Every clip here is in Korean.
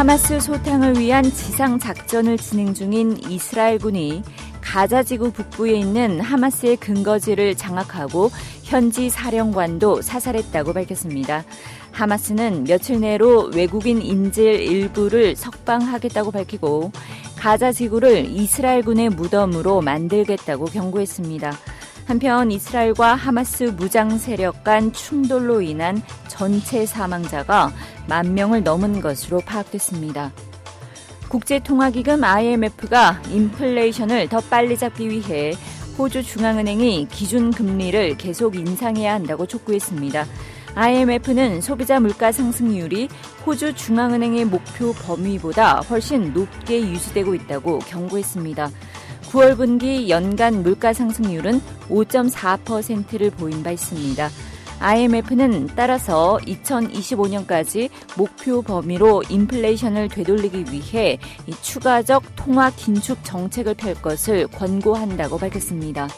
하마스 소탕을 위한 지상 작전을 진행 중인 이스라엘군이 가자 지구 북부에 있는 하마스의 근거지를 장악하고 현지 사령관도 사살했다고 밝혔습니다. 하마스는 며칠 내로 외국인 인질 일부를 석방하겠다고 밝히고 가자 지구를 이스라엘군의 무덤으로 만들겠다고 경고했습니다. 한편 이스라엘과 하마스 무장 세력 간 충돌로 인한 전체 사망자가 만 명을 넘은 것으로 파악됐습니다. 국제통화기금 IMF가 인플레이션을 더 빨리 잡기 위해 호주 중앙은행이 기준 금리를 계속 인상해야 한다고 촉구했습니다. IMF는 소비자 물가 상승률이 호주 중앙은행의 목표 범위보다 훨씬 높게 유지되고 있다고 경고했습니다. 9월 분기 연간 물가 상승률은 5.4%를 보인 바 있습니다. IMF는 따라서 2025년까지 목표 범위로 인플레이션을 되돌리기 위해 추가적 통화 긴축 정책을 펼 것을 권고한다고 밝혔습니다.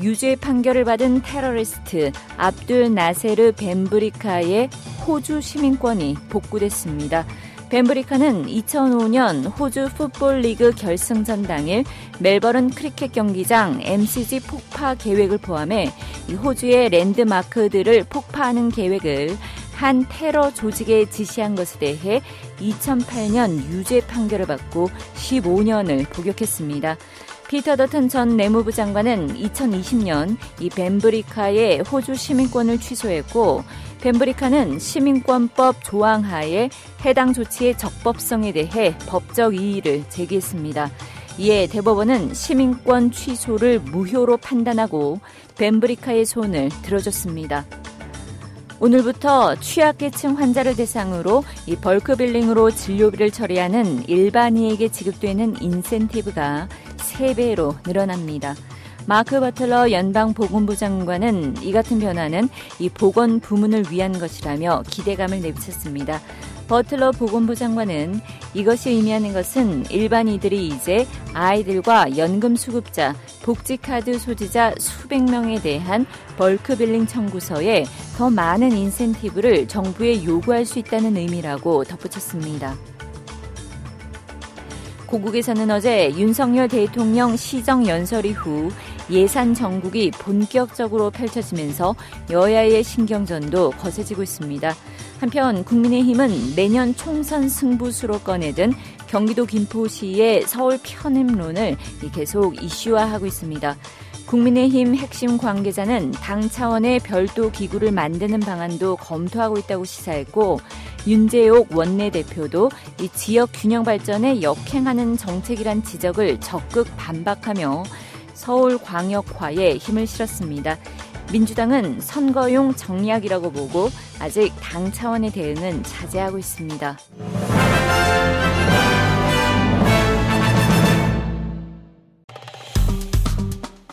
유죄 판결을 받은 테러리스트 압둘 나세르 벤브리카의 호주 시민권이 복구됐습니다. 벤브리카는 2005년 호주 풋볼리그 결승전 당일 멜버른 크리켓 경기장 MCG 폭파 계획을 포함해 호주의 랜드마크들을 폭파하는 계획을 한 테러 조직에 지시한 것에 대해 2008년 유죄 판결을 받고 15년을 복역했습니다. 피터 더튼 전 내무부 장관은 2020년 이 벤브리카의 호주 시민권을 취소했고 벤브리카는 시민권법 조항하에 해당 조치의 적법성에 대해 법적 이의를 제기했습니다. 이에 대법원은 시민권 취소를 무효로 판단하고 벤브리카의 손을 들어줬습니다. 오늘부터 취약계층 환자를 대상으로 이 bulk billing으로 진료비를 처리하는 일반의에게 지급되는 인센티브가 3배로 늘어납니다. 마크 버틀러 연방 보건부 장관은 이 같은 변화는 이 보건 부문을 위한 것이라며 기대감을 내비쳤습니다. 버틀러 보건부 장관은 이것이 의미하는 것은 일반의들이 이제 아이들과 연금 수급자, 복지카드 소지자 수백 명에 대한 bulk billing 청구서에 더 많은 인센티브를 정부에 요구할 수 있다는 의미라고 덧붙였습니다. 고국에서는 어제 윤석열 대통령 시정 연설 이후 예산 정국이 본격적으로 펼쳐지면서 여야의 신경전도 거세지고 있습니다. 한편 국민의힘은 내년 총선 승부 수로 꺼내든 경기도 김포시의 서울 편입론을 계속 이슈화하고 있습니다. 국민의힘 핵심 관계자는 당 차원의 별도 기구를 만드는 방안도 검토하고 있다고 시사했고 윤재옥 원내대표도 이 지역 균형 발전에 역행하는 정책이란 지적을 적극 반박하며 서울 광역화에 힘을 실었습니다. 민주당은 선거용 정략이라고 보고 아직 당 차원의 대응은 자제하고 있습니다.